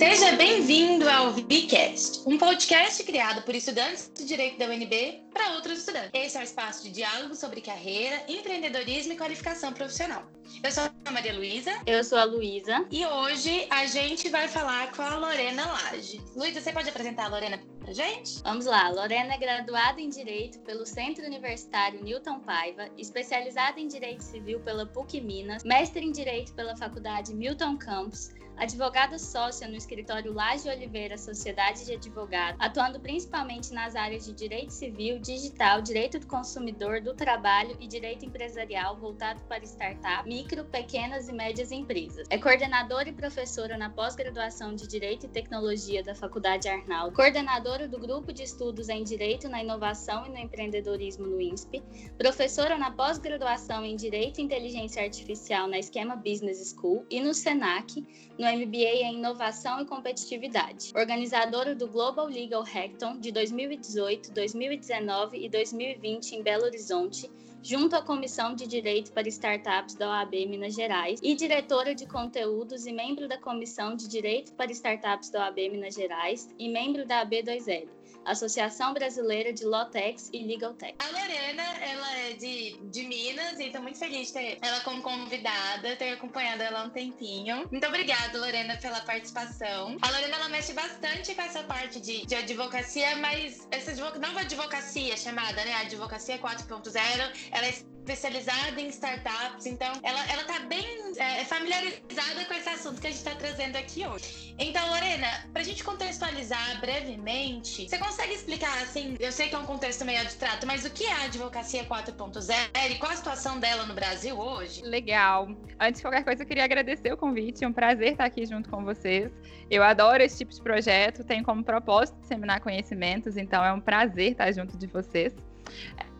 Seja bem-vindo ao VCast, um podcast criado por estudantes de Direito da UNB para outros estudantes. Esse é um espaço de diálogo sobre carreira, empreendedorismo e qualificação profissional. Eu sou a Maria Luísa. Eu sou a Luísa. E hoje a gente vai falar com a Lorena Lage. Luísa, você pode apresentar a Lorena pra gente? Vamos lá. Lorena é graduada em Direito pelo Centro Universitário Newton Paiva, especializada em Direito Civil pela PUC Minas, mestre em Direito pela Faculdade Milton Campos, advogada sócia no escritório Laje Oliveira Sociedade de Advogados, atuando principalmente nas áreas de direito civil, digital, direito do consumidor, do trabalho e direito empresarial voltado para startup, micro, pequenas e médias empresas. É coordenadora e professora na pós-graduação de Direito e Tecnologia da Faculdade Arnaldo, coordenadora do grupo de estudos em Direito na Inovação e no Empreendedorismo no INSPE, professora na pós-graduação em Direito e Inteligência Artificial na Esquema Business School e no SENAC, no MBA em Inovação e Competitividade, organizadora do Global Legal Hackathon de 2018, 2019 e 2020 em Belo Horizonte, junto à Comissão de Direito para Startups da OAB Minas Gerais e diretora de conteúdos e membro da Comissão de Direito para Startups da OAB Minas Gerais e membro da AB2L. Associação Brasileira de Lotex e Legal Tech. A Lorena, ela é de, de Minas e estou muito feliz de ter ela como convidada, ter acompanhado ela há um tempinho. Muito obrigada, Lorena, pela participação. A Lorena, ela mexe bastante com essa parte de, de advocacia, mas essa nova advocacia chamada, né, Advocacia 4.0, ela é especializada em startups, então ela, ela tá bem é, familiarizada com esse assunto que a gente está trazendo aqui hoje. Então, Lorena, para a gente contextualizar brevemente, você consegue explicar, assim, eu sei que é um contexto meio abstrato, mas o que é a Advocacia 4.0 e qual a situação dela no Brasil hoje? Legal. Antes de qualquer coisa, eu queria agradecer o convite, é um prazer estar aqui junto com vocês. Eu adoro esse tipo de projeto, tem como propósito disseminar conhecimentos, então é um prazer estar junto de vocês.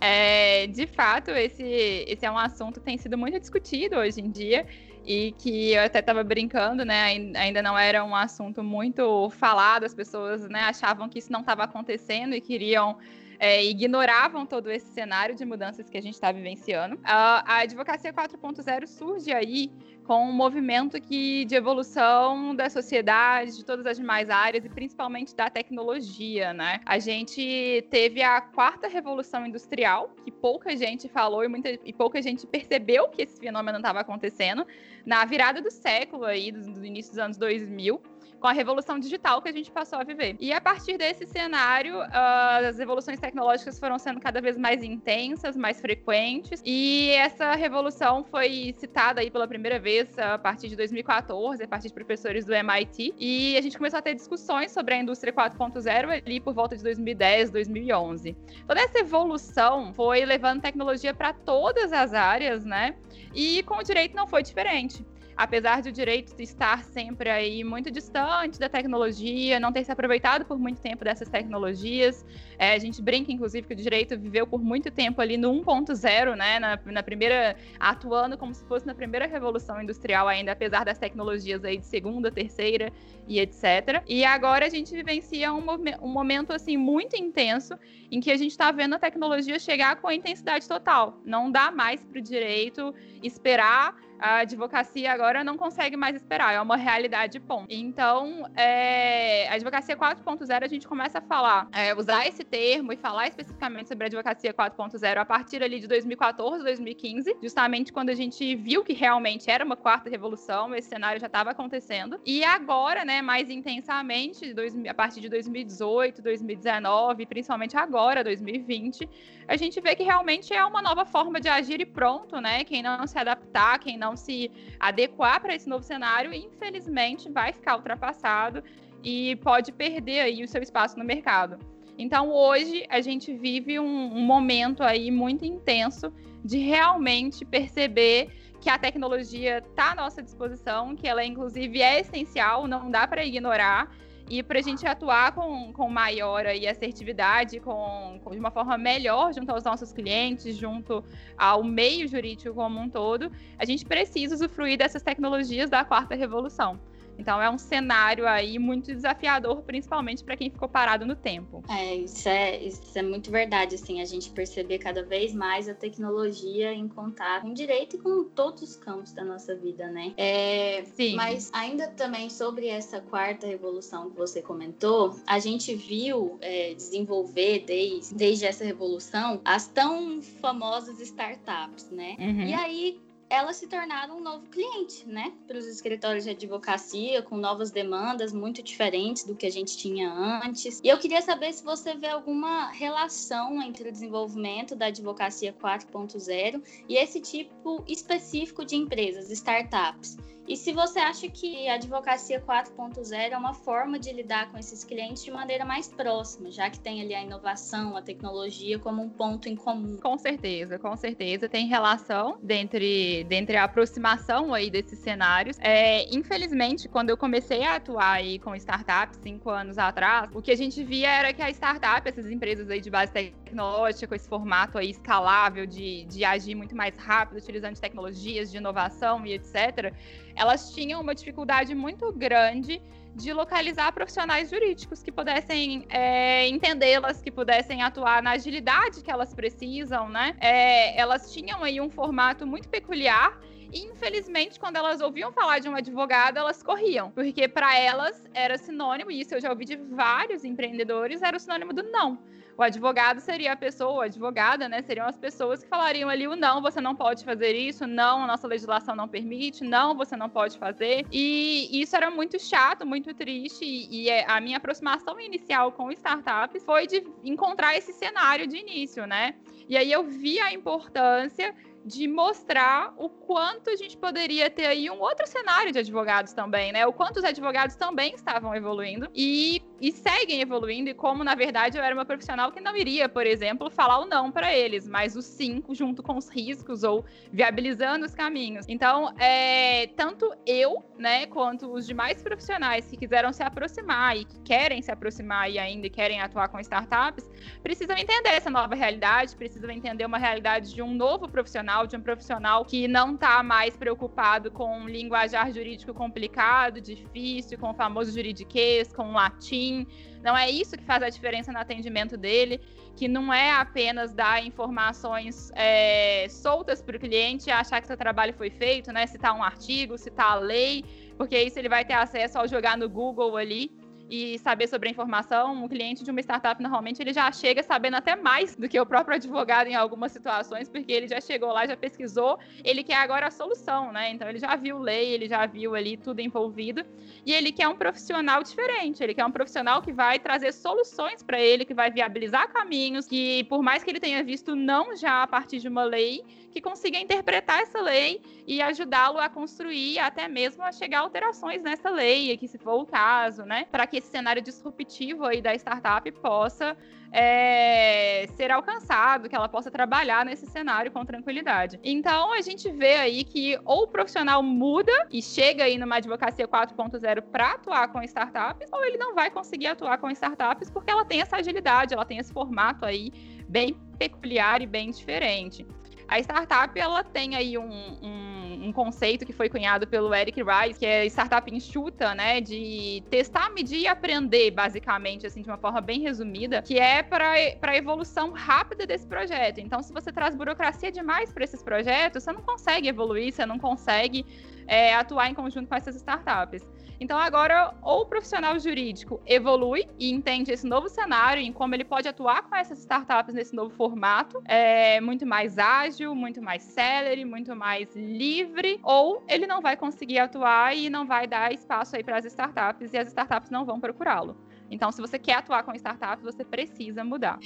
É, de fato, esse, esse é um assunto que tem sido muito discutido hoje em dia e que eu até estava brincando, né? Ainda não era um assunto muito falado, as pessoas né, achavam que isso não estava acontecendo e queriam é, ignoravam todo esse cenário de mudanças que a gente está vivenciando. A, a Advocacia 4.0 surge aí com um movimento que, de evolução da sociedade, de todas as demais áreas e principalmente da tecnologia, né? A gente teve a quarta revolução industrial, que pouca gente falou e, muita, e pouca gente percebeu que esse fenômeno estava acontecendo, na virada do século aí, do, do início dos anos 2000 com a revolução digital que a gente passou a viver. E a partir desse cenário, uh, as evoluções tecnológicas foram sendo cada vez mais intensas, mais frequentes, e essa revolução foi citada aí pela primeira vez a partir de 2014, a partir de professores do MIT, e a gente começou a ter discussões sobre a indústria 4.0 ali por volta de 2010, 2011. Toda essa evolução foi levando tecnologia para todas as áreas, né? E com o direito não foi diferente apesar de o direito estar sempre aí muito distante da tecnologia, não ter se aproveitado por muito tempo dessas tecnologias, é, a gente brinca, inclusive, que o direito viveu por muito tempo ali no 1.0, né, na, na, primeira, atuando como se fosse na primeira revolução industrial ainda, apesar das tecnologias aí de segunda, terceira e etc. E agora a gente vivencia um, um momento, assim, muito intenso em que a gente está vendo a tecnologia chegar com a intensidade total. Não dá mais para o direito esperar a advocacia agora não consegue mais esperar, é uma realidade ponto. Então, é, a advocacia 4.0 a gente começa a falar, é, usar esse termo e falar especificamente sobre a advocacia 4.0 a partir ali de 2014, 2015, justamente quando a gente viu que realmente era uma quarta revolução, esse cenário já estava acontecendo. E agora, né, mais intensamente, a partir de 2018, 2019, principalmente agora, 2020, a gente vê que realmente é uma nova forma de agir e pronto, né? Quem não se adaptar, quem não se adequar para esse novo cenário, infelizmente vai ficar ultrapassado e pode perder aí o seu espaço no mercado. Então hoje a gente vive um, um momento aí muito intenso de realmente perceber que a tecnologia está à nossa disposição, que ela inclusive é essencial, não dá para ignorar e para a gente atuar com, com maior aí, assertividade, com, com, de uma forma melhor junto aos nossos clientes, junto ao meio jurídico como um todo, a gente precisa usufruir dessas tecnologias da quarta revolução. Então é um cenário aí muito desafiador, principalmente para quem ficou parado no tempo. É, isso é, isso é muito verdade, assim, a gente perceber cada vez mais a tecnologia em contato com direito e com todos os campos da nossa vida, né? É, Sim. Mas ainda também sobre essa quarta revolução que você comentou, a gente viu é, desenvolver desde, desde essa revolução as tão famosas startups, né? Uhum. E aí elas se tornaram um novo cliente, né, para os escritórios de advocacia, com novas demandas muito diferentes do que a gente tinha antes. E eu queria saber se você vê alguma relação entre o desenvolvimento da advocacia 4.0 e esse tipo específico de empresas, startups. E se você acha que a advocacia 4.0 é uma forma de lidar com esses clientes de maneira mais próxima, já que tem ali a inovação, a tecnologia como um ponto em comum. Com certeza, com certeza tem relação dentre, dentre a aproximação aí desses cenários. É, infelizmente, quando eu comecei a atuar aí com startups cinco anos atrás, o que a gente via era que a startup, essas empresas aí de base tecnológica, com esse formato aí escalável de, de agir muito mais rápido, utilizando tecnologias de inovação e etc., elas tinham uma dificuldade muito grande de localizar profissionais jurídicos que pudessem é, entendê-las, que pudessem atuar na agilidade que elas precisam, né? É, elas tinham aí um formato muito peculiar e, infelizmente, quando elas ouviam falar de um advogado, elas corriam, porque para elas era sinônimo, e isso eu já ouvi de vários empreendedores, era o sinônimo do não. O advogado seria a pessoa, a advogada, né? Seriam as pessoas que falariam ali o não, você não pode fazer isso, não, a nossa legislação não permite, não, você não pode fazer. E isso era muito chato, muito triste. E, e é, a minha aproximação inicial com startups foi de encontrar esse cenário de início, né? E aí eu vi a importância de mostrar o quanto a gente poderia ter aí um outro cenário de advogados também, né? O quanto os advogados também estavam evoluindo e, e seguem evoluindo, e como, na verdade, eu era uma profissional que não iria, por exemplo, falar o não para eles, mas o sim junto com os riscos ou viabilizando os caminhos. Então, é, tanto eu, né, quanto os demais profissionais que quiseram se aproximar e que querem se aproximar e ainda querem atuar com startups, precisam entender essa nova realidade, precisam entender uma realidade de um novo profissional profissional, de um profissional que não está mais preocupado com um linguajar jurídico complicado, difícil, com o famoso juridiquês, com latim. Não é isso que faz a diferença no atendimento dele, que não é apenas dar informações é, soltas para o cliente e achar que seu trabalho foi feito, né? Citar um artigo, citar a lei, porque isso ele vai ter acesso ao jogar no Google ali e saber sobre a informação, um cliente de uma startup normalmente ele já chega sabendo até mais do que o próprio advogado em algumas situações, porque ele já chegou lá, já pesquisou, ele quer agora a solução, né? Então ele já viu lei, ele já viu ali tudo envolvido e ele quer um profissional diferente, ele quer um profissional que vai trazer soluções para ele, que vai viabilizar caminhos, que por mais que ele tenha visto não já a partir de uma lei, que consiga interpretar essa lei e ajudá-lo a construir, até mesmo a chegar a alterações nessa lei, que se for o caso, né? Para que esse cenário disruptivo aí da startup possa é, ser alcançado, que ela possa trabalhar nesse cenário com tranquilidade. Então a gente vê aí que ou o profissional muda e chega aí numa advocacia 4.0 para atuar com startups, ou ele não vai conseguir atuar com startups porque ela tem essa agilidade, ela tem esse formato aí bem peculiar e bem diferente. A startup, ela tem aí um, um, um, conceito que foi cunhado pelo Eric Rice, que é startup enxuta, né? De testar, medir e aprender, basicamente, assim, de uma forma bem resumida, que é para a evolução rápida desse projeto. Então, se você traz burocracia demais para esses projetos, você não consegue evoluir, você não consegue é, atuar em conjunto com essas startups. Então, agora, ou o profissional jurídico evolui e entende esse novo cenário em como ele pode atuar com essas startups nesse novo formato, é muito mais ágil, muito mais célere, muito mais livre, ou ele não vai conseguir atuar e não vai dar espaço aí para as startups e as startups não vão procurá-lo. Então, se você quer atuar com startups, você precisa mudar.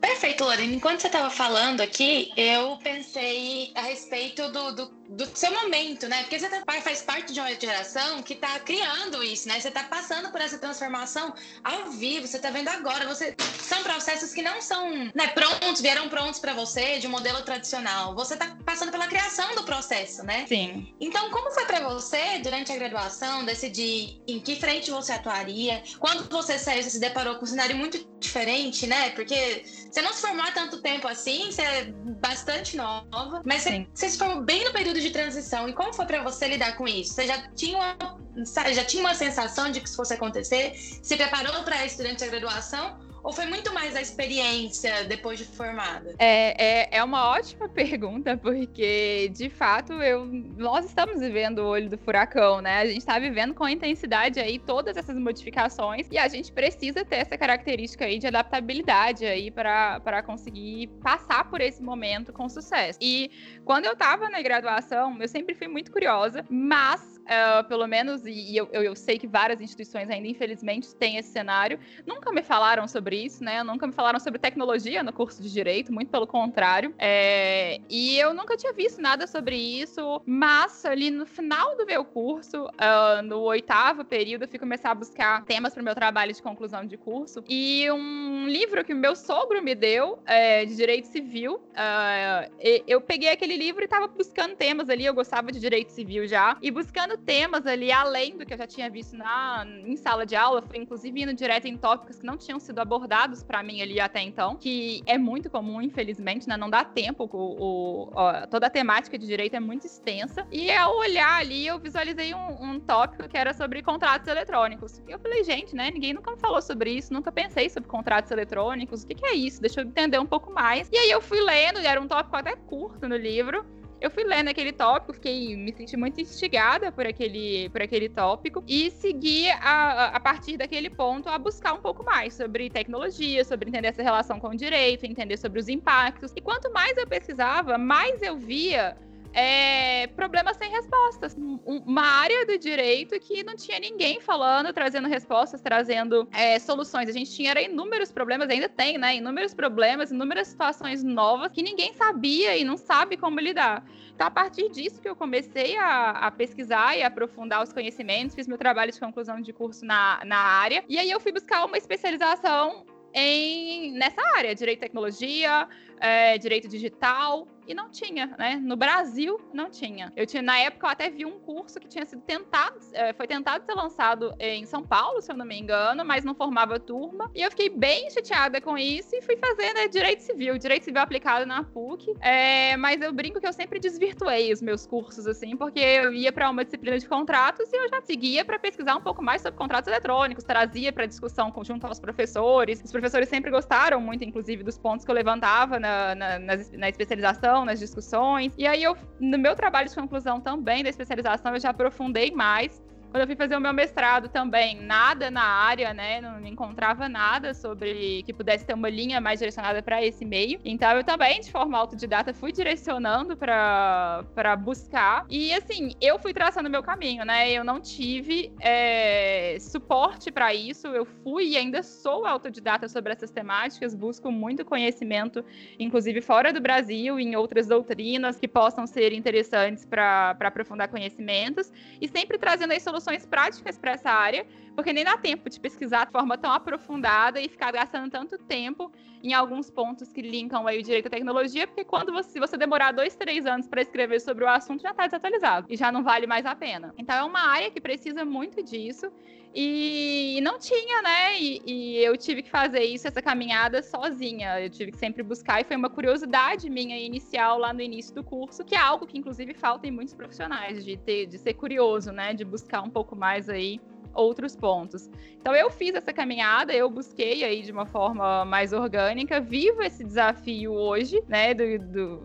Perfeito, Lorena. Enquanto você estava falando aqui, eu pensei a respeito do, do, do, seu momento, né? Porque você tá, faz parte de uma geração que está criando isso, né? Você está passando por essa transformação ao vivo, você está vendo agora. Você São processos que não são né, prontos, vieram prontos para você de um modelo tradicional. Você está passando pela criação do processo, né? Sim. Então, como foi para você, durante a graduação, decidir em que frente você atuaria? Quando você saiu, você se deparou com um cenário muito diferente, né? Porque Você não se formou há tanto tempo assim, você é bastante nova, mas você, você, se formou bem no período de transição. E como foi para você lidar com isso? Você já tinha uma, já tinha uma sensação de que isso fosse acontecer? Se preparou para estudante de graduação? Ou foi muito mais a experiência depois de formada? É, é, é uma ótima pergunta, porque de fato eu, nós estamos vivendo o olho do furacão, né? A gente está vivendo com intensidade aí todas essas modificações e a gente precisa ter essa característica aí de adaptabilidade aí para conseguir passar por esse momento com sucesso. E quando eu estava na graduação, eu sempre fui muito curiosa, mas uh, pelo menos, e, eu, eu, eu, sei que várias instituições ainda, infelizmente, têm esse cenário, nunca me falaram sobre isso, né? Nunca me falaram sobre tecnologia no curso de Direito, muito pelo contrário. É, e eu nunca tinha visto nada sobre isso, mas ali no final do meu curso, uh, no oitavo período, eu fui começar a buscar temas para o meu trabalho de conclusão de curso. E um livro que o meu sogro me deu, é, de Direito Civil, uh, eu peguei aquele livro e estava buscando temas ali, eu gostava de Direito Civil já, e buscando temas ali, além do que eu já tinha visto na, em sala de aula, fui inclusive indo direto em tópicos que não tinham sido abordados para mim ali até então, que é muito comum, infelizmente, né? Não dá tempo, o, o toda a temática de direito é muito extensa. E ao olhar ali, eu visualizei um, um tópico que era sobre contratos eletrônicos. E eu falei, gente, né? Ninguém nunca me falou sobre isso, nunca pensei sobre contratos eletrônicos. O que, que é isso? Deixa eu entender um pouco mais. E aí eu fui lendo, era um tópico até curto no livro eu fui lendo aquele tópico, fiquei, me senti muito instigada por aquele, por aquele tópico e segui a, a partir daquele ponto a buscar um pouco mais sobre tecnologia, sobre entender essa relação com o direito, entender sobre os impactos. E quanto mais eu pesquisava, mais eu via é, problemas sem respostas. Uma área do direito que não tinha ninguém falando, trazendo respostas, trazendo é, soluções. A gente tinha inúmeros problemas, ainda tem, né? Inúmeros problemas, inúmeras situações novas que ninguém sabia e não sabe como lidar. Então, a partir disso que eu comecei a, a pesquisar e aprofundar os conhecimentos, fiz meu trabalho de conclusão de curso na, na área, e aí eu fui buscar uma especialização em, nessa área, direito e tecnologia, é, direito digital, e não tinha, né? No Brasil não tinha. Eu tinha na época eu até vi um curso que tinha sido tentado, é, foi tentado ser lançado em São Paulo, se eu não me engano, mas não formava turma. E eu fiquei bem chateada com isso e fui fazer né, direito civil, direito civil aplicado na PUC. É, mas eu brinco que eu sempre desvirtuei os meus cursos assim, porque eu ia para uma disciplina de contratos e eu já seguia para pesquisar um pouco mais sobre contratos eletrônicos, trazia para discussão conjunto aos professores. Os professores sempre gostaram muito, inclusive, dos pontos que eu levantava na, na, na, na especialização nas discussões. E aí eu, no meu trabalho de conclusão também da especialização, eu já aprofundei mais quando eu fui fazer o meu mestrado também, nada na área, né? Não encontrava nada sobre que pudesse ter uma linha mais direcionada para esse meio. Então eu também, de forma autodidata, fui direcionando para buscar. E assim, eu fui traçando meu caminho, né? Eu não tive é, suporte para isso. Eu fui e ainda sou autodidata sobre essas temáticas, busco muito conhecimento, inclusive fora do Brasil, em outras doutrinas que possam ser interessantes para aprofundar conhecimentos, e sempre trazendo aí soluções soluções práticas para essa área, porque nem dá tempo de pesquisar de forma tão aprofundada e ficar gastando tanto tempo em alguns pontos que linkam aí o direito à tecnologia, porque quando você, se você demorar dois, três anos para escrever sobre o assunto, já está desatualizado e já não vale mais a pena. Então é uma área que precisa muito disso e não tinha, né? E, e, eu tive que fazer isso, essa caminhada sozinha. Eu tive que sempre buscar, e foi uma curiosidade minha inicial lá no início do curso, que é algo que, inclusive, falta em muitos profissionais, de ter, de ser curioso, né? De buscar um pouco mais aí outros pontos. Então eu fiz essa caminhada, eu busquei aí de uma forma mais orgânica, vivo esse desafio hoje, né? Do, do,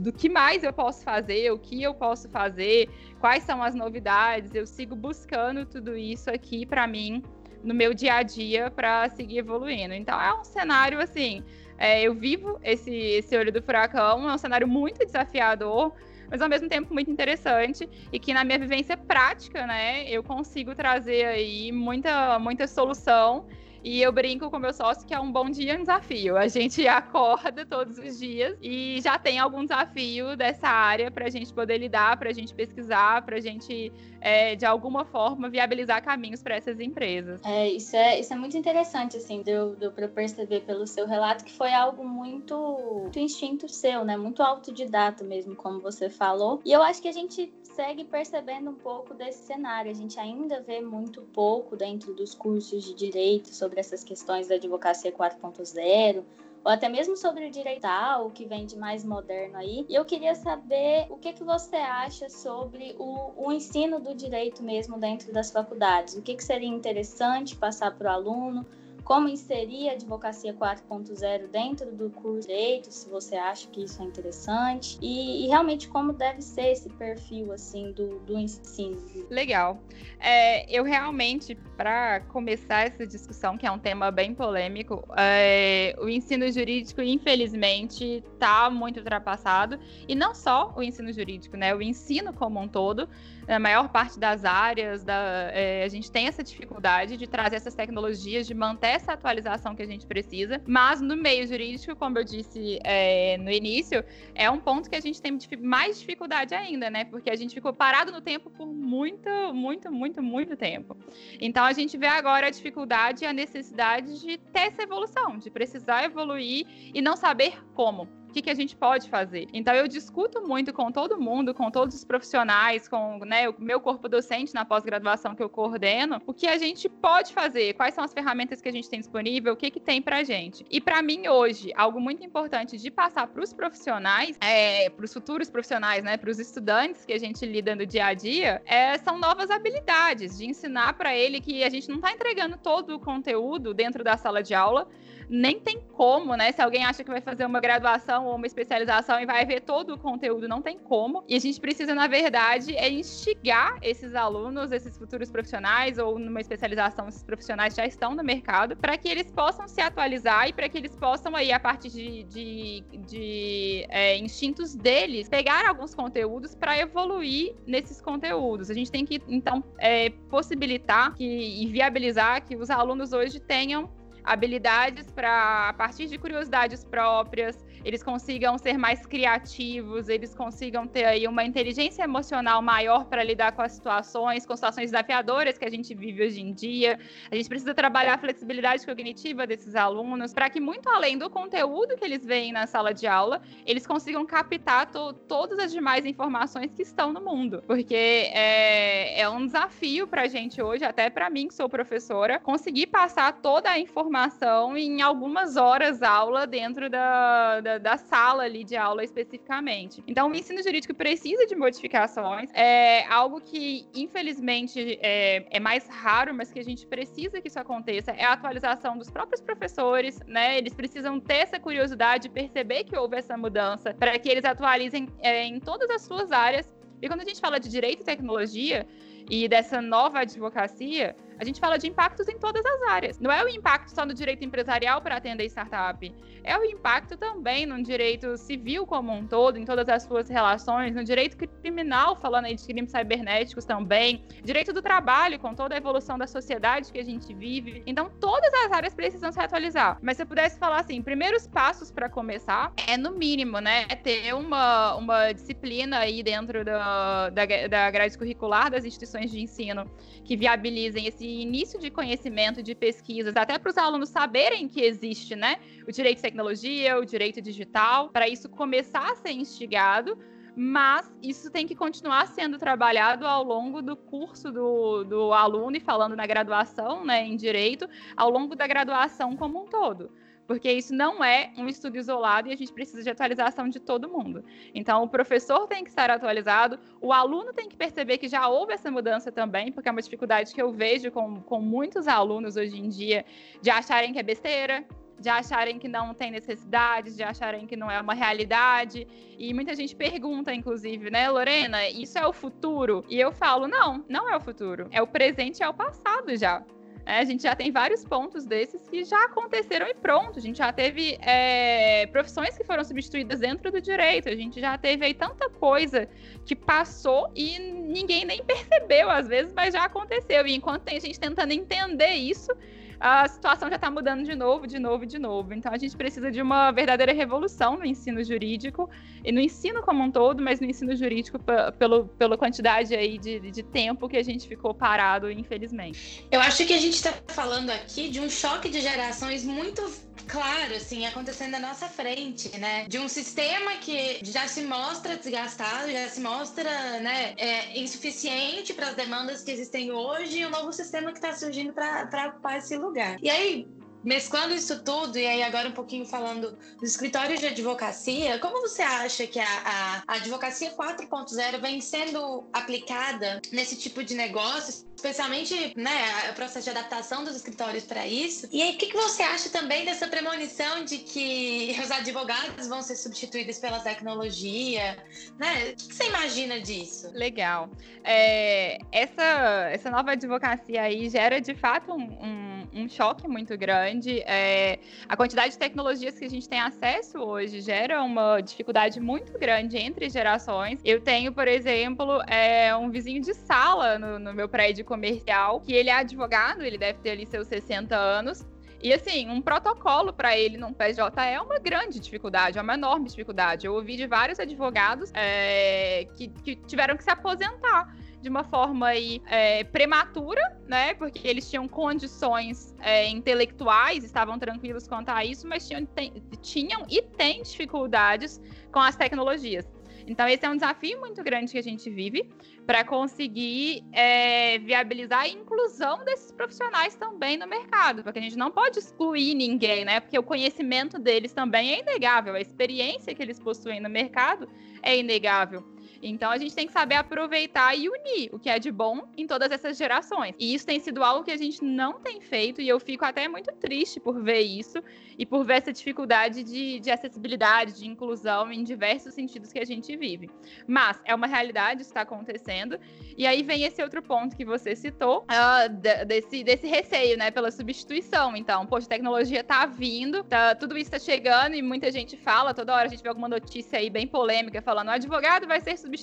do que mais eu posso fazer, o que eu posso fazer, quais são as novidades. Eu sigo buscando tudo isso aqui para mim no meu dia a dia para seguir evoluindo. Então é um cenário assim, é, eu vivo esse, esse olho do furacão, é um cenário muito desafiador, mas ao mesmo tempo muito interessante e que na minha vivência prática, né, eu consigo trazer aí muita, muita solução e eu brinco com meu sócio que é um bom dia um desafio. A gente acorda todos os dias e já tem algum desafio dessa área para a gente poder lidar, para a gente pesquisar, para a gente, é, de alguma forma, viabilizar caminhos para essas empresas. É isso, é, isso é muito interessante, assim, deu, deu para perceber pelo seu relato que foi algo muito, muito instinto seu, né? Muito autodidata mesmo, como você falou. E eu acho que a gente segue percebendo um pouco desse cenário. A gente ainda vê muito pouco dentro dos cursos de direito sobre essas questões da advocacia 4.0, ou até mesmo sobre o direital, o que vem de mais moderno aí. E eu queria saber o que, que você acha sobre o, o ensino do direito mesmo dentro das faculdades. O que, que seria interessante passar para o aluno? Como inserir a advocacia 4.0 dentro do curso de direito, se você acha que isso é interessante, e, e realmente como deve ser esse perfil assim do, do ensino. Legal. É, eu realmente, para começar essa discussão, que é um tema bem polêmico, é, o ensino jurídico, infelizmente, está muito ultrapassado, e não só o ensino jurídico, né? O ensino como um todo na maior parte das áreas, da, é, a gente tem essa dificuldade de trazer essas tecnologias, de manter essa atualização que a gente precisa, mas no meio jurídico, como eu disse é, no início, é um ponto que a gente tem mais dificuldade ainda, né? Porque a gente ficou parado no tempo por muito, muito, muito, muito tempo. Então a gente vê agora a dificuldade e a necessidade de ter essa evolução, de precisar evoluir e não saber como que, que a gente pode fazer. Então, eu discuto muito com todo mundo, com todos os profissionais, com né, o meu corpo docente na pós-graduação que eu coordeno, o que a gente pode fazer, quais são as ferramentas que a gente tem disponível, o que, que tem pra gente. E para mim, hoje, algo muito importante de passar para os profissionais, é, para os futuros profissionais, né, para os estudantes que a gente lida no dia a dia, é, são novas habilidades, de ensinar para ele que a gente não está entregando todo o conteúdo dentro da sala de aula, nem tem como, né? Se alguém acha que vai fazer uma graduação ou uma especialização e vai ver todo o conteúdo, não tem como. E a gente precisa, na verdade, é instigar esses alunos, esses futuros profissionais ou numa especialização, esses profissionais já estão no mercado, para que eles possam se atualizar e para que eles possam aí, a partir de, de, de é, instintos deles, pegar alguns conteúdos para evoluir nesses conteúdos. A gente tem que, então, é, possibilitar que, e viabilizar que os alunos hoje tenham habilidades para, a partir de curiosidades próprias, eles consigam ser mais criativos, eles consigam ter aí uma inteligência emocional maior para lidar com as situações, com situações desafiadoras que a gente vive hoje em dia. A gente precisa trabalhar a flexibilidade cognitiva desses alunos para que, muito além do conteúdo que eles veem na sala de aula, eles consigam captar to todas as demais informações que estão no mundo. Porque é, é um desafio para a gente hoje, até para mim, que sou professora, conseguir passar toda a informação em algumas horas aula dentro da, da da, sala ali de aula especificamente. Então, o ensino jurídico precisa de modificações. É algo que, infelizmente, é, é mais raro, mas que a gente precisa que isso aconteça, é a atualização dos próprios professores, né? Eles precisam ter essa curiosidade, perceber que houve essa mudança, para que eles atualizem é, em todas as suas áreas. E quando a gente fala de direito e tecnologia, e dessa nova advocacia, a gente fala de impactos em todas as áreas. Não é o impacto só no direito empresarial para atender startup, é o impacto também no direito civil como um todo, em todas as suas relações, no direito criminal, falando aí de crimes cibernéticos também, direito do trabalho, com toda a evolução da sociedade que a gente vive. Então, todas as áreas precisam se atualizar. Mas se eu pudesse falar assim, primeiros passos para começar é, no mínimo, né, é ter uma, uma disciplina aí dentro da, da, da grade curricular das instituições de ensino que viabilizem esse início de conhecimento, de pesquisas, até para os alunos saberem que existe, né, o direito de tecnologia, o direito digital, para isso começar a ser instigado, mas isso tem que continuar sendo trabalhado ao longo do curso do, do aluno e falando na graduação, né, em direito, ao longo da graduação como um todo porque isso não é um estudo isolado e a gente precisa de atualização de todo mundo. Então, o professor tem que estar atualizado, o aluno tem que perceber que já houve essa mudança também, porque é uma dificuldade que eu vejo com, com muitos alunos hoje em dia de acharem que é besteira, de acharem que não tem necessidade, de acharem que não é uma realidade. E muita gente pergunta, inclusive, né, Lorena, isso é o futuro? E eu falo, não, não é o futuro. É o presente e é o passado já. É, a gente já tem vários pontos desses que já aconteceram e pronto. A gente já teve é, profissões que foram substituídas dentro do direito. A gente já teve aí tanta coisa que passou e ninguém nem percebeu às vezes, mas já aconteceu. E enquanto tem gente tentando entender isso, a situação já está mudando de novo, de novo, de novo. Então a gente precisa de uma verdadeira revolução no ensino jurídico e no ensino como um todo, mas no ensino jurídico pelo, pela quantidade aí de, de tempo que a gente ficou parado, infelizmente. Eu acho que a gente está falando aqui de um choque de gerações muito claro, assim, acontecendo na nossa frente, né? De um sistema que já se mostra desgastado, já se mostra, né, é, insuficiente para as demandas que existem hoje e um novo sistema que está surgindo para ocupar esse lugar. E aí, mesclando isso tudo, e aí agora um pouquinho falando dos escritórios de advocacia, como você acha que a, a advocacia 4.0 vem sendo aplicada nesse tipo de negócio, especialmente né, o processo de adaptação dos escritórios para isso? E aí, o que, que você acha também dessa premonição de que os advogados vão ser substituídos pela tecnologia? Né? O que, que você imagina disso? Legal. É, essa, essa nova advocacia aí gera de fato um, um, um choque muito grande. É, a quantidade de tecnologias que a gente tem acesso hoje gera uma dificuldade muito grande entre gerações. Eu tenho, por exemplo, é, um vizinho de sala no, no meu prédio comercial, que ele é advogado, ele deve ter ali seus 60 anos. E assim, um protocolo para ele num PJ é uma grande dificuldade, é uma enorme dificuldade. Eu ouvi de vários advogados é, que, que tiveram que se aposentar de uma forma aí, é, prematura, né? Porque eles tinham condições é, intelectuais, estavam tranquilos quanto a isso, mas tinham, tem, tinham e têm dificuldades com as tecnologias. Então, esse é um desafio muito grande que a gente vive para conseguir é, viabilizar a inclusão desses profissionais também no mercado, porque a gente não pode excluir ninguém, né? Porque o conhecimento deles também é inegável, a experiência que eles possuem no mercado é inegável. Então a gente tem que saber aproveitar e unir o que é de bom em todas essas gerações. E isso tem sido algo que a gente não tem feito, e eu fico até muito triste por ver isso e por ver essa dificuldade de, de acessibilidade, de inclusão em diversos sentidos que a gente vive. Mas é uma realidade, isso está acontecendo. E aí vem esse outro ponto que você citou, uh, desse, desse receio, né, pela substituição. Então, poxa, a tecnologia está vindo, tá, tudo isso está chegando e muita gente fala, toda hora a gente vê alguma notícia aí bem polêmica falando o advogado vai ser substituído,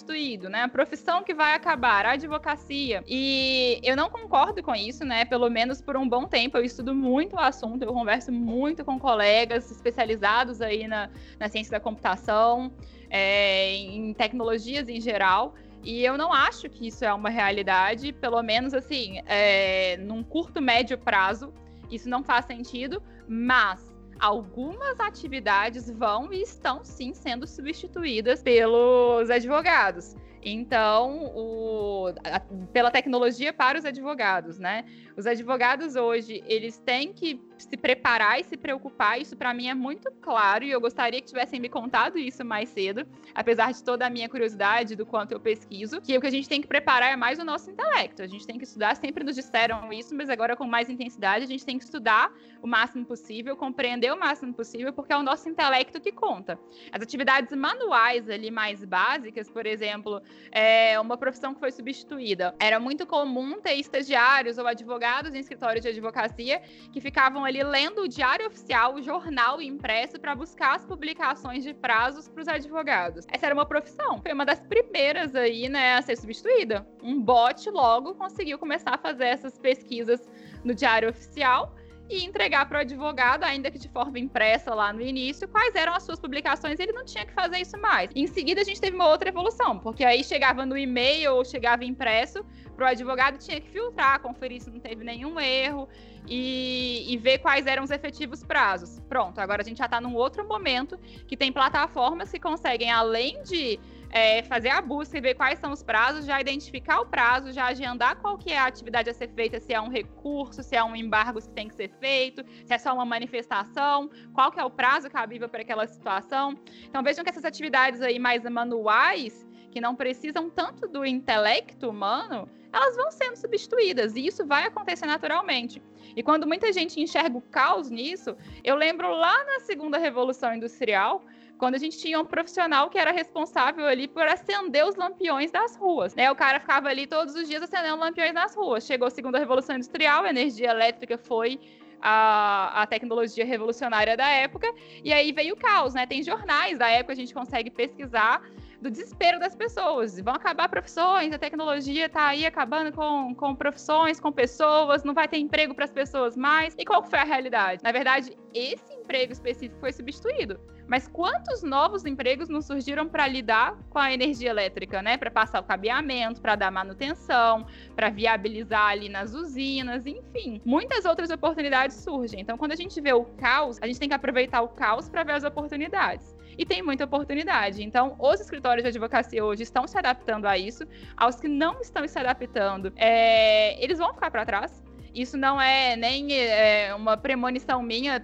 né? A profissão que vai acabar, a advocacia. E eu não concordo com isso, né? Pelo menos por um bom tempo eu estudo muito o assunto, eu converso muito com colegas especializados aí na, na ciência da computação, é, em tecnologias em geral. E eu não acho que isso é uma realidade, pelo menos assim, é, num curto, médio prazo, isso não faz sentido, mas algumas atividades vão e estão sim sendo substituídas pelos advogados. Então, o, a, pela tecnologia para os advogados, né? Os advogados hoje, eles têm que se preparar e se preocupar. Isso para mim é muito claro e eu gostaria que tivessem me contado isso mais cedo, apesar de toda a minha curiosidade do quanto eu pesquiso, que o que a gente tem que preparar é mais o nosso intelecto. A gente tem que estudar, sempre nos disseram isso, mas agora com mais intensidade, a gente tem que estudar o máximo possível, compreender o máximo possível, porque é o nosso intelecto que conta. As atividades manuais ali mais básicas, por exemplo, é uma profissão que foi substituída. Era muito comum ter estagiários ou advogados em escritórios de advocacia que ficavam ali lendo o diário oficial, o jornal impresso para buscar as publicações de prazos para os advogados. Essa era uma profissão, foi uma das primeiras aí, né, a ser substituída. Um bot logo conseguiu começar a fazer essas pesquisas no diário oficial e entregar para o advogado, ainda que de forma impressa lá no início, quais eram as suas publicações. Ele não tinha que fazer isso mais. Em seguida, a gente teve uma outra evolução, porque aí chegava no e-mail ou chegava impresso, para o advogado tinha que filtrar, conferir se não teve nenhum erro e, e, ver quais eram os efetivos prazos. Pronto, agora a gente já está num outro momento que tem plataformas que conseguem, além de é, fazer a busca e ver quais são os prazos, já identificar o prazo, já agendar qual que é a atividade a ser feita, se é um recurso, se é um embargo que tem que ser feito, se é só uma manifestação, qual que é o prazo cabível para aquela situação. Então vejam que essas atividades aí mais manuais, que não precisam tanto do intelecto humano, elas vão sendo substituídas e isso vai acontecer naturalmente. E quando muita gente enxerga o caos nisso, eu lembro lá na segunda revolução industrial, quando a gente tinha um profissional que era responsável ali por acender os lampiões das ruas, né? O cara ficava ali todos os dias acendendo lampiões nas ruas. Chegou a segunda revolução industrial, a energia elétrica foi a, a, tecnologia revolucionária da época, e aí veio o caos, né? Tem jornais da época, a gente consegue pesquisar do desespero das pessoas. Vão acabar profissões, a tecnologia está aí acabando com, com profissões, com pessoas, não vai ter emprego para as pessoas mais. E qual foi a realidade? Na verdade, esse emprego específico foi substituído. Mas quantos novos empregos não surgiram para lidar com a energia elétrica, né? Para passar o cabeamento, para dar manutenção, para viabilizar ali nas usinas, enfim. Muitas outras oportunidades surgem. Então, quando a gente vê o caos, a gente tem que aproveitar o caos para ver as oportunidades e tem muita oportunidade. Então, os escritórios de advocacia hoje estão se adaptando a isso. Aos que não estão se adaptando, é, eles vão ficar para trás. Isso não é nem é, uma premonição minha.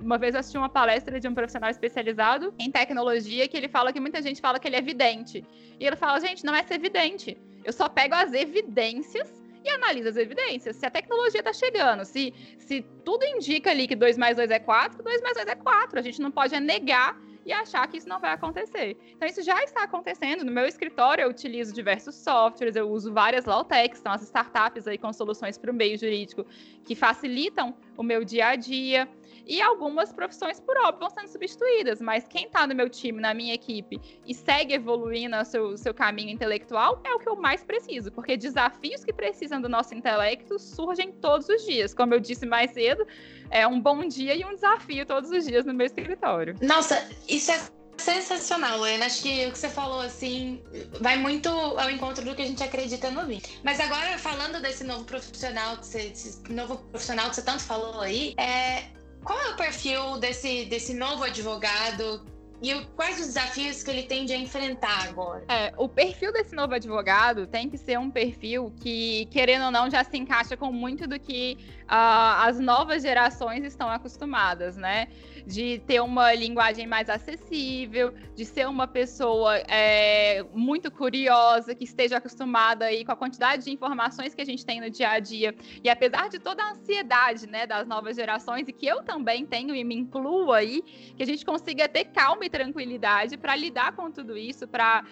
Uma vez eu assisti uma palestra de um profissional especializado em tecnologia que ele fala que muita gente fala que ele é vidente. E ele fala, gente, não é ser vidente. Eu só pego as evidências e analisa as evidências. Se a tecnologia está chegando, se, se tudo indica ali que 2 mais 2 é 4, 2 mais 2 é 4. A gente não pode negar e achar que isso não vai acontecer. Então, isso já está acontecendo. No meu escritório, eu utilizo diversos softwares, eu uso várias Lawtechs, são as startups aí com soluções para o meio jurídico que facilitam o meu dia a dia. E algumas profissões, por óbvio, vão sendo substituídas, mas quem está no meu time, na minha equipe, e segue evoluindo o seu, seu caminho intelectual, é o que eu mais preciso, porque desafios que precisam do nosso intelecto surgem todos os dias. Como eu disse mais cedo, é um bom dia e um desafio todos os dias no meu escritório. Nossa, isso é sensacional, Helena. Acho que o que você falou, assim, vai muito ao encontro do que a gente acredita no BIM. Mas agora, falando desse novo profissional que você, novo profissional que você tanto falou aí, é, qual é o perfil desse, desse novo advogado e quais os desafios que ele tende a enfrentar agora? É, o perfil desse novo advogado tem que ser um perfil que, querendo ou não, já se encaixa com muito do que uh, as novas gerações estão acostumadas, né? de ter uma linguagem mais acessível, de ser uma pessoa é, muito curiosa, que esteja acostumada aí com a quantidade de informações que a gente tem no dia a dia. E apesar de toda a ansiedade né, das novas gerações, e que eu também tenho e me incluo aí, que a gente consiga ter calma e tranquilidade para lidar com tudo isso, para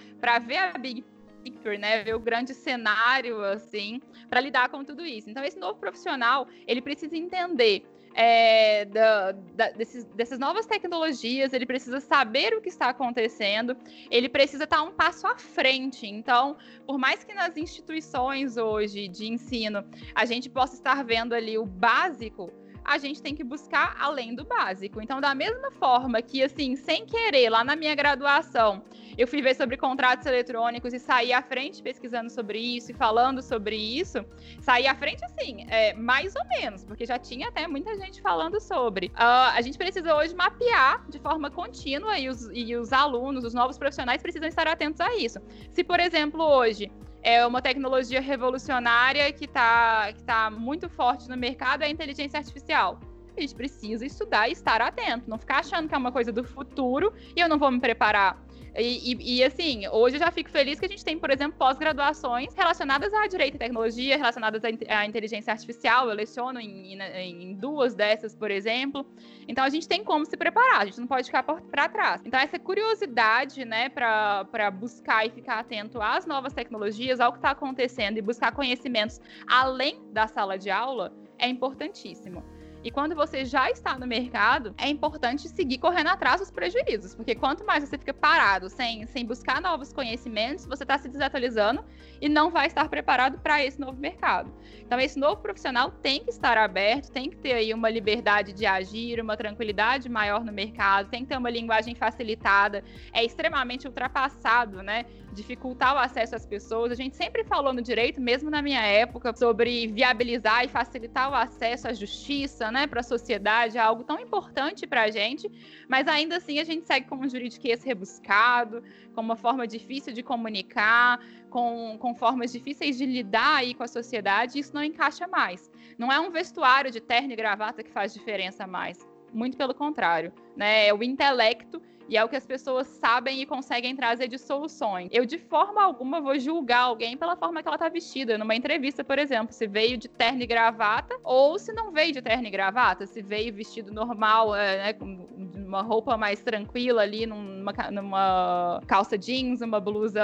ver a Big picture, né, ver o grande cenário assim, para lidar com tudo isso. Então esse novo profissional, ele precisa entender é, da, da, desses, dessas novas tecnologias, ele precisa saber o que está acontecendo, ele precisa estar um passo à frente. Então, por mais que nas instituições hoje de ensino a gente possa estar vendo ali o básico, a gente tem que buscar além do básico. Então, da mesma forma que, assim, sem querer, lá na minha graduação, eu fui ver sobre contratos eletrônicos e saí à frente pesquisando sobre isso e falando sobre isso, saí à frente, assim, é, mais ou menos, porque já tinha até muita gente falando sobre. Uh, a gente precisa hoje mapear de forma contínua e os, e os alunos, os novos profissionais precisam estar atentos a isso. Se, por exemplo, hoje é uma tecnologia revolucionária que está que tá muito forte no mercado é a inteligência artificial. A gente precisa estudar e estar atento, não ficar achando que é uma coisa do futuro e eu não vou me preparar e, e, e, assim, hoje eu já fico feliz que a gente tem, por exemplo, pós-graduações relacionadas à direito e tecnologia, relacionadas à, inteligência artificial. Eu leciono em, em, em, duas dessas, por exemplo. Então a gente tem como se preparar, a gente não pode ficar para trás. Então, essa curiosidade, né, para buscar e ficar atento às novas tecnologias, ao que está acontecendo e buscar conhecimentos além da sala de aula é importantíssimo. E quando você já está no mercado, é importante seguir correndo atrás dos prejuízos, porque quanto mais você fica parado, sem, sem buscar novos conhecimentos, você está se desatualizando e não vai estar preparado para esse novo mercado. Então, esse novo profissional tem que estar aberto, tem que ter aí uma liberdade de agir, uma tranquilidade maior no mercado, tem que ter uma linguagem facilitada, é extremamente ultrapassado, né? Dificultar o acesso às pessoas. A gente sempre falou no direito, mesmo na minha época, sobre viabilizar e facilitar o acesso à justiça, né, para a sociedade, é algo tão importante para a gente, mas ainda assim a gente segue com um juridiquês rebuscado, com uma forma difícil de comunicar, com, com formas difíceis de lidar aí com a sociedade, isso não encaixa mais. Não é um vestuário de terno e gravata que faz diferença mais. Muito pelo contrário, né? É o intelecto e é o que as pessoas sabem e conseguem trazer de soluções. Eu, de forma alguma, vou julgar alguém pela forma que ela tá vestida. Numa entrevista, por exemplo, se veio de terno e gravata ou se não veio de terno e gravata, se veio vestido normal, é, né, com uma roupa mais tranquila ali, numa, numa calça jeans, uma blusa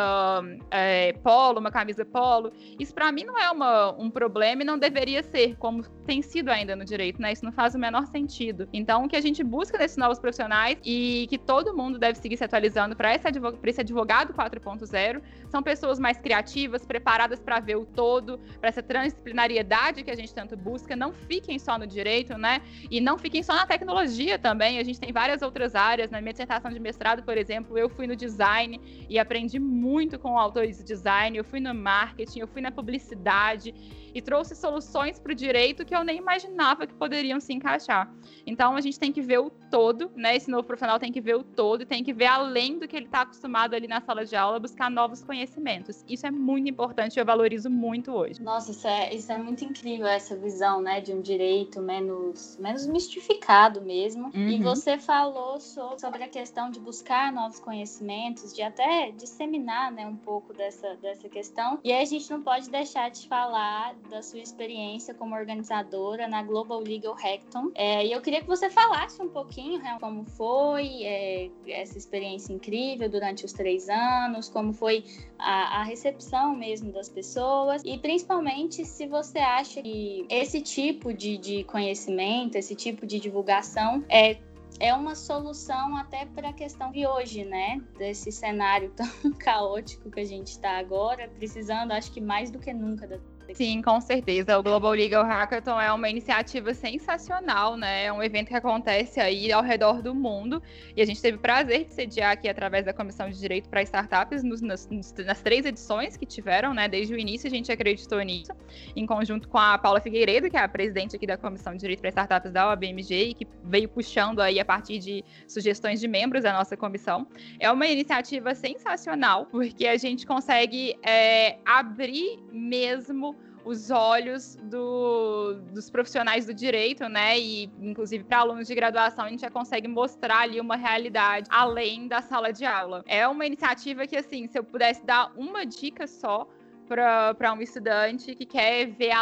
é, polo, uma camisa polo. Isso para mim não é uma, um problema e não deveria ser, como tem sido ainda no direito, né? Isso não faz o menor sentido. Então, o que a gente busca nesses novos profissionais e que todo mundo deve seguir se atualizando para esse, advogado, esse advogado 4.0 são pessoas mais criativas, preparadas para ver o todo, para essa transdisciplinariedade que a gente tanto busca. Não fiquem só no direito, né? E não fiquem só na tecnologia também. A gente tem várias outras áreas. Na minha dissertação de mestrado, por exemplo, eu fui no design e aprendi muito com autores de design, eu fui no marketing, eu fui na publicidade e trouxe soluções para o direito que eu nem imaginava que poderiam se encaixar. Então a gente tem que ver o todo, né? Esse novo profissional tem que ver o todo e tem que ver além do que ele está acostumado ali na sala de aula, buscar novos conhecimentos. Isso é muito importante, eu valorizo muito hoje. Nossa, isso é, isso é muito incrível, essa visão, né, de um direito menos, menos mistificado mesmo. Uhum. E você falou sobre a questão de buscar novos conhecimentos, de até disseminar, né, um pouco dessa, dessa questão. E aí a gente não pode deixar de falar da sua experiência como organizadora na Global Legal Hackathon. É, e eu queria que você falasse um pouquinho né, como foi é, essa experiência incrível durante os três anos, como foi a, a recepção mesmo das pessoas e principalmente se você acha que esse tipo de, de conhecimento, esse tipo de divulgação é é uma solução até para a questão de hoje, né? Desse cenário tão caótico que a gente está agora, precisando, acho que mais do que nunca, da Sim, com certeza. O Global Legal Hackathon é uma iniciativa sensacional, né? É um evento que acontece aí ao redor do mundo. E a gente teve o prazer de sediar aqui através da Comissão de Direito para Startups nos, nas, nas, três edições que tiveram, né? Desde o início a gente acreditou nisso, em conjunto com a Paula Figueiredo, que é a presidente aqui da Comissão de Direito para Startups da OABMG e que veio puxando aí a partir de sugestões de membros da nossa comissão. É uma iniciativa sensacional, porque a gente consegue é, abrir mesmo os olhos do, dos profissionais do direito, né? E inclusive para alunos de graduação a gente já consegue mostrar ali uma realidade além da sala de aula. É uma iniciativa que, assim, se eu pudesse dar uma dica só para um estudante que quer ver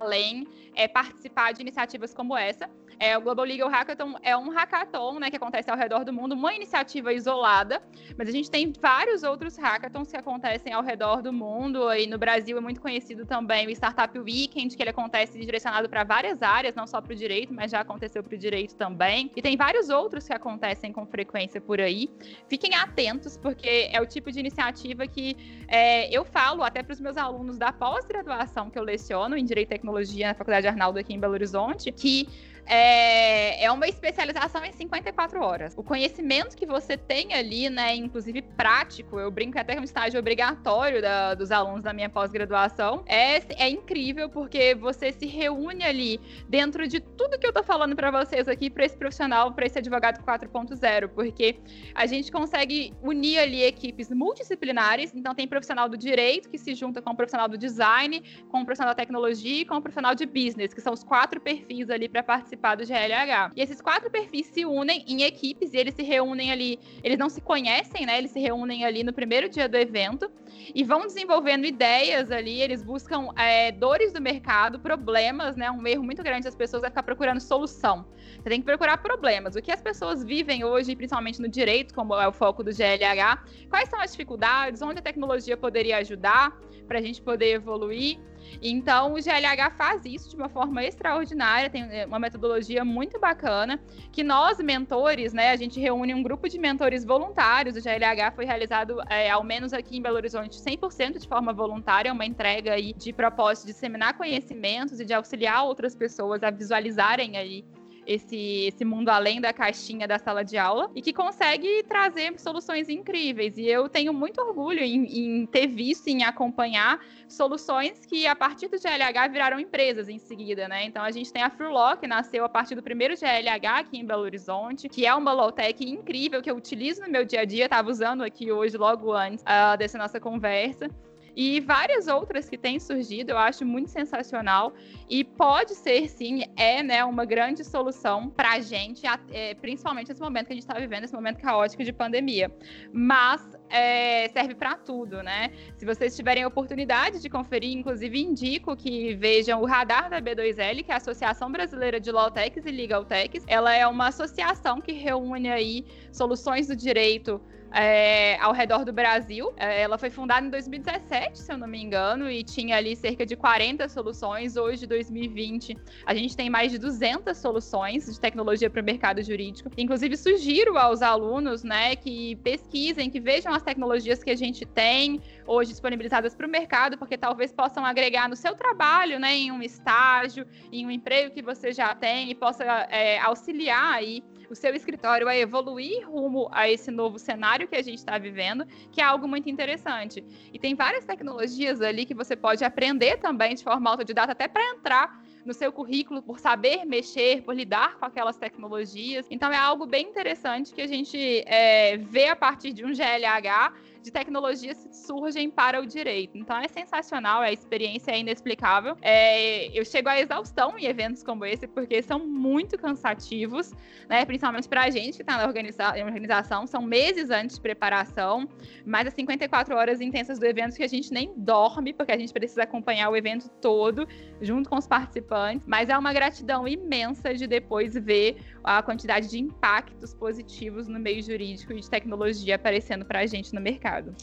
além, é participar de iniciativas como essa. É, o Global Legal Hackathon é um hackathon né, que acontece ao redor do mundo, uma iniciativa isolada, mas a gente tem vários outros hackathons que acontecem ao redor do mundo. E no Brasil é muito conhecido também o Startup Weekend, que ele acontece direcionado para várias áreas, não só para o direito, mas já aconteceu para o direito também. E tem vários outros que acontecem com frequência por aí. Fiquem atentos, porque é o tipo de iniciativa que é, eu falo até para os meus alunos da pós-graduação que eu leciono em Direito e Tecnologia na Faculdade Arnaldo aqui em Belo Horizonte, que é, é uma especialização em 54 horas. O conhecimento que você tem ali, né, inclusive prático, eu brinco até que é um estágio obrigatório da, dos alunos da minha pós-graduação, é, é incrível porque você se reúne ali dentro de tudo que eu tô falando para vocês aqui para esse profissional, para esse advogado 4.0, porque a gente consegue unir ali equipes multidisciplinares, então tem profissional do direito que se junta com o profissional do design, com o profissional da tecnologia e com o profissional de business, que são os quatro perfis ali para participar participar do GLH. E esses quatro perfis se unem em equipes e eles se reúnem ali, eles não se conhecem, né? Eles se reúnem ali no primeiro dia do evento e vão desenvolvendo ideias ali, eles buscam é, dores do mercado, problemas, né? Um erro muito grande das pessoas é ficar procurando solução. Você tem que procurar problemas. O que as pessoas vivem hoje, principalmente no direito, como é o foco do GLH, quais são as dificuldades, onde a tecnologia poderia ajudar para a gente poder evoluir. Então, o GLH faz isso de uma forma extraordinária, tem é, uma metodologia muito bacana, que nós, mentores, né, a gente reúne um grupo de mentores voluntários, o GLH foi realizado, é, ao menos aqui em Belo Horizonte, 100% de forma voluntária, uma entrega aí de propósito de disseminar conhecimentos e de auxiliar outras pessoas a visualizarem aí esse, esse mundo além da caixinha da sala de aula e que consegue trazer soluções incríveis. E eu tenho muito orgulho em, em ter visto, em acompanhar soluções que, a partir do GLH, viraram empresas em seguida, né? Então, a gente tem a Freelaw, que nasceu a partir do primeiro GLH aqui em Belo Horizonte, que é uma low-tech incrível que eu utilizo no meu dia a dia, estava usando aqui hoje, logo antes uh, dessa nossa conversa e várias outras que têm surgido, eu acho muito sensacional e pode ser sim, é né, uma grande solução para a gente, é, principalmente nesse momento que a gente está vivendo, esse momento caótico de pandemia. Mas é, serve para tudo, né? Se vocês tiverem oportunidade de conferir, inclusive indico que vejam o Radar da B2L, que é a Associação Brasileira de Lawtechs e Legaltechs. Ela é uma associação que reúne aí soluções do direito é, ao redor do Brasil. É, ela foi fundada em 2017, se eu não me engano, e tinha ali cerca de 40 soluções. Hoje, 2020, a gente tem mais de 200 soluções de tecnologia para o mercado jurídico. Inclusive, sugiro aos alunos né, que pesquisem, que vejam as tecnologias que a gente tem hoje disponibilizadas para o mercado, porque talvez possam agregar no seu trabalho, né, em um estágio, em um emprego que você já tem e possa é, auxiliar aí o seu escritório a evoluir rumo a esse novo cenário que a gente está vivendo, que é algo muito interessante. E tem várias tecnologias ali que você pode aprender também de forma autodidata, até para entrar no seu currículo por saber mexer, por lidar com aquelas tecnologias. Então é algo bem interessante que a gente é, vê a partir de um GLH de tecnologias surgem para o direito. Então é sensacional, a experiência é inexplicável. É, eu chego à exaustão em eventos como esse, porque são muito cansativos, né? Principalmente para a gente que está na organiza organização, são meses antes de preparação, mais as 54 horas intensas do evento que a gente nem dorme, porque a gente precisa acompanhar o evento todo junto com os participantes. Mas é uma gratidão imensa de depois ver a quantidade de impactos positivos no meio jurídico e de tecnologia aparecendo para a gente no mercado.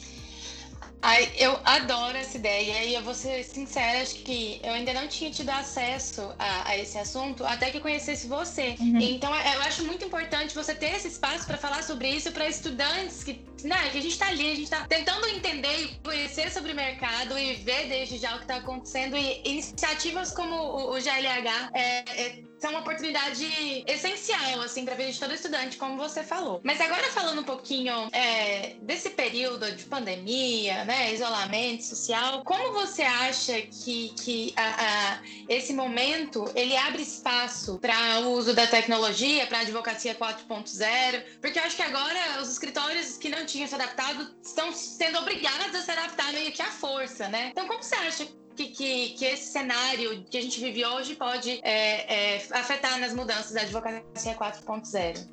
Ai, eu adoro essa ideia e eu vou ser sincera, acho que eu ainda não tinha tido acesso a, a esse assunto até que conhecesse você. Uhum. Então eu acho muito importante você ter esse espaço para falar sobre isso para estudantes que, né, que a gente está ali, a gente está tentando entender e conhecer sobre o mercado e ver desde já o que está acontecendo e iniciativas como o, o GLH é, é são uma oportunidade essencial, assim, para a vida de todo estudante, como você falou. Mas agora falando um pouquinho é, desse período de pandemia, né, isolamento social, como você acha que, que a, a, esse momento ele abre espaço para o uso da tecnologia, para a advocacia 4.0? Porque eu acho que agora os escritórios que não tinham se adaptado estão sendo obrigados a se adaptar meio que à força, né? Então, como você acha que, que, que, esse cenário que a gente vive hoje pode é, é, afetar nas mudanças da advocacia 4.0?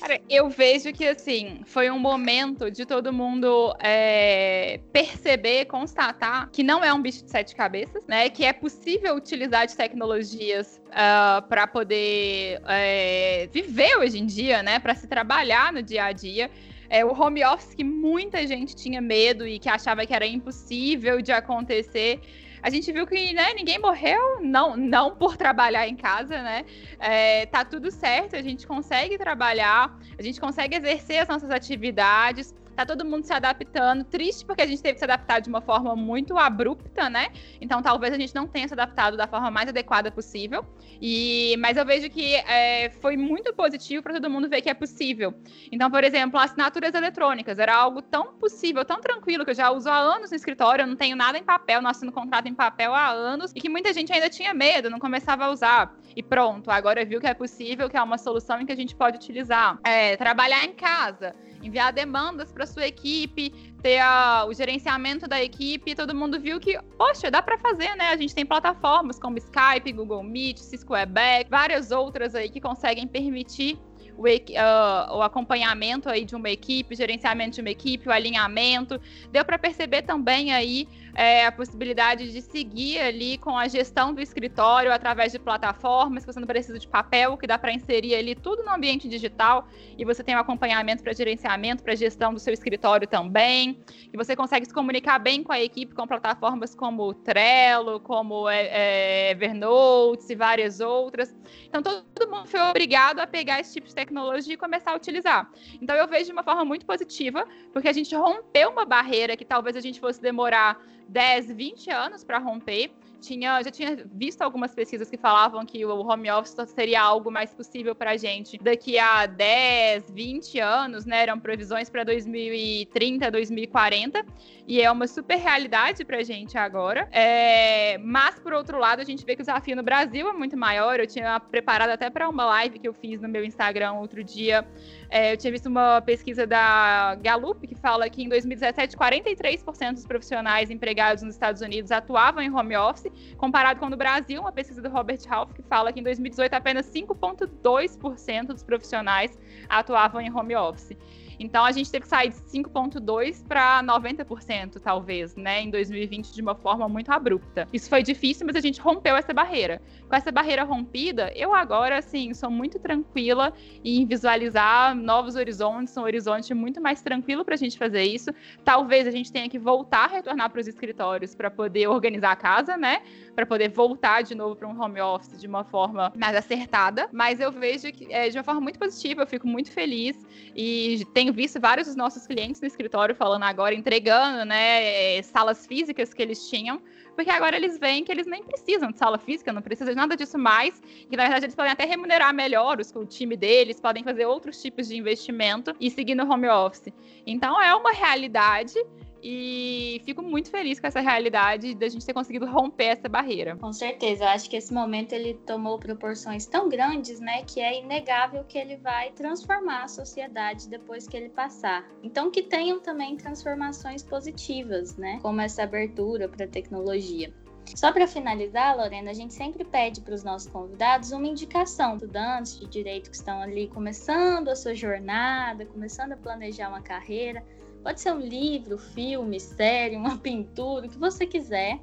Cara, eu vejo que assim foi um momento de todo mundo é, perceber, constatar que não é um bicho de sete cabeças, né? Que é possível utilizar de tecnologias uh, ah, para poder é, viver hoje em dia, né? Para se trabalhar no dia a dia. É, o home office que muita gente tinha medo e que achava que era impossível de acontecer. A gente viu que né, ninguém morreu, não, não por trabalhar em casa, né? É, tá tudo certo, a gente consegue trabalhar, a gente consegue exercer as nossas atividades tá todo mundo se adaptando. Triste porque a gente teve que se adaptar de uma forma muito abrupta, né? Então talvez a gente não tenha se adaptado da forma mais adequada possível. E mas eu vejo que é, foi muito positivo para todo mundo ver que é possível. Então, por exemplo, assinaturas eletrônicas era algo tão possível, tão tranquilo que eu já uso há anos no escritório. Eu não tenho nada em papel, não assino contrato em papel há anos e que muita gente ainda tinha medo, não começava a usar. E pronto, agora viu que é possível, que é uma solução em que a gente pode utilizar. É, trabalhar em casa enviar demandas para sua equipe, ter a, o gerenciamento da equipe, todo mundo viu que, poxa, dá para fazer, né? A gente tem plataformas como Skype, Google Meet, Cisco Webex, várias outras aí que conseguem permitir o, uh, o, acompanhamento aí de uma equipe, gerenciamento de uma equipe, o alinhamento. Deu para perceber também aí é, a possibilidade de seguir ali com a gestão do escritório através de plataformas, que você não precisa de papel, que dá para inserir ali tudo no ambiente digital e você tem um acompanhamento para gerenciamento, para gestão do seu escritório também, que você consegue se comunicar bem com a equipe com plataformas como Trello, como é, é, Evernote e várias outras. Então todo mundo foi obrigado a pegar esse tipo de tecnologia e começar a utilizar. Então eu vejo de uma forma muito positiva, porque a gente rompeu uma barreira que talvez a gente fosse demorar 10, 20 anos para romper. Tinha, já tinha visto algumas pesquisas que falavam que o home office seria algo mais possível para a gente daqui a 10, 20 anos, né? Eram previsões para 2030, 2040, e é uma super realidade para a gente agora. É, mas, por outro lado, a gente vê que o desafio no Brasil é muito maior. Eu tinha preparado até para uma live que eu fiz no meu Instagram outro dia é, eu tinha visto uma pesquisa da Gallup que fala que em 2017, 43% dos profissionais empregados nos Estados Unidos atuavam em home office, comparado com no Brasil, uma pesquisa do Robert Half que fala que em 2018 apenas 5,2% dos profissionais atuavam em home office. Então a gente teve que sair de 5,2% para 90%, talvez, né, em 2020, de uma forma muito abrupta. Isso foi difícil, mas a gente rompeu essa barreira. Com essa barreira rompida, eu agora, assim, sou muito tranquila em visualizar novos horizontes, um horizonte muito mais tranquilo para a gente fazer isso. Talvez a gente tenha que voltar a retornar para os escritórios para poder organizar a casa, né? Para poder voltar de novo para um home office de uma forma mais acertada. Mas eu vejo que é, de uma forma muito positiva, eu fico muito feliz e tenho visto vários dos nossos clientes no escritório falando agora, entregando, né, é, salas físicas que eles tinham, porque agora eles veem que eles nem precisam de sala física, não precisam de nada disso mais, que na verdade eles podem até remunerar melhor os, o time deles, podem fazer outros tipos de investimento e seguir no home office. Então é uma realidade e fico muito feliz com essa realidade da gente ter conseguido romper essa barreira. Com certeza, eu acho que esse momento ele tomou proporções tão grandes, né, que é inegável que ele vai transformar a sociedade depois que ele passar. Então que tenham também transformações positivas, né, como essa abertura para a tecnologia. Só para finalizar, Lorena, a gente sempre pede para os nossos convidados uma indicação, estudantes de direito que estão ali começando a sua jornada, começando a planejar uma carreira. Pode ser um livro, filme, série, uma pintura, o que você quiser.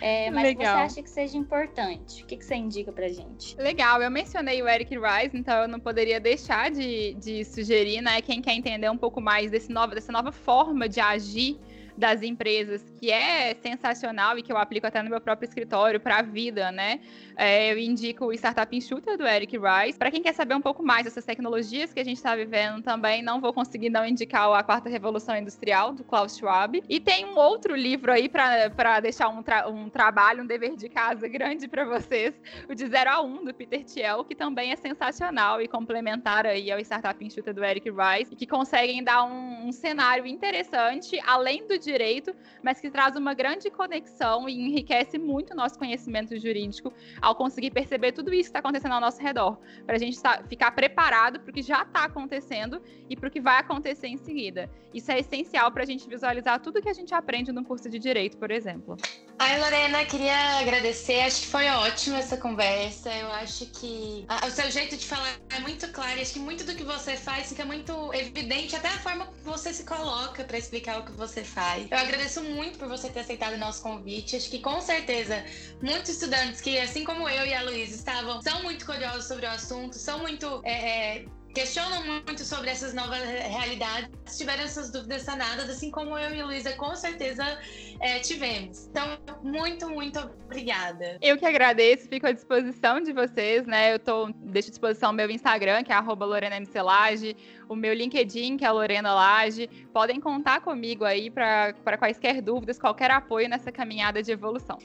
É, mas Legal. você acha que seja importante? O que, que você indica pra gente? Legal, eu mencionei o Eric Rice, então eu não poderia deixar de, de sugerir, né? Quem quer entender um pouco mais desse nova, dessa nova forma de agir das empresas, que é sensacional e que eu aplico até no meu próprio escritório para a vida, né? É, eu indico o Startup Enxuta do Eric Rice. Para quem quer saber um pouco mais dessas tecnologias que a gente está vivendo também, não vou conseguir não indicar a Quarta Revolução Industrial do Klaus Schwab. E tem um outro livro aí para deixar um, tra um trabalho, um dever de casa grande para vocês, o de 0 a 1 um, do Peter Thiel, que também é sensacional e complementar aí ao Startup Enxuta do Eric Rice, e que conseguem dar um, um cenário interessante, além do direito, mas que traz uma grande conexão e enriquece muito o nosso conhecimento jurídico ao conseguir perceber tudo isso que está acontecendo ao nosso redor, para a gente tá, ficar preparado para o que já está acontecendo e para o que vai acontecer em seguida. Isso é essencial para a gente visualizar tudo que a gente aprende no curso de direito, por exemplo. Ai, Lorena, queria agradecer. Acho que foi ótima essa conversa. Eu acho que o seu jeito de falar é muito claro. Acho que muito do que você faz fica muito evidente, até a forma que você se coloca para explicar o que você faz. Eu agradeço muito por você ter aceitado o nosso convite. Acho que com certeza muitos estudantes que, assim como eu e a Luísa, estavam, são muito curiosos sobre o assunto, são muito. É, é, questionam muito sobre essas novas realidades, tiveram essas dúvidas sanadas, assim como eu e Luísa com certeza é, tivemos. Então, muito, muito obrigada. Eu que agradeço, fico à disposição de vocês, né? Eu tô, deixo à disposição o meu Instagram, que é arroba o meu LinkedIn, que é Lorena Lage. Podem contar comigo aí para quaisquer dúvidas, qualquer apoio nessa caminhada de evolução.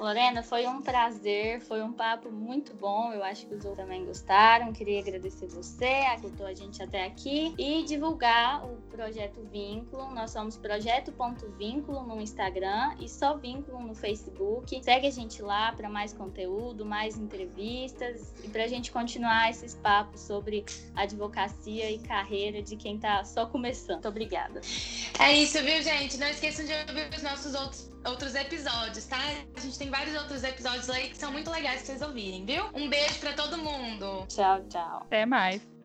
Lorena, foi um prazer, foi um papo muito bom. Eu acho que os outros também gostaram. Queria agradecer você, aguentou a gente até aqui e divulgar o projeto Vínculo. Nós somos projeto.vínculo no Instagram e só Vínculo no Facebook. Segue a gente lá para mais conteúdo, mais entrevistas e para a gente continuar esses papos sobre advocacia e carreira de quem está só começando. Muito obrigada. É isso, viu, gente? Não esqueçam de ouvir os nossos outros outros episódios, tá? A gente tem vários outros episódios aí que são muito legais pra vocês ouvirem, viu? Um beijo para todo mundo. Tchau, tchau. Até mais.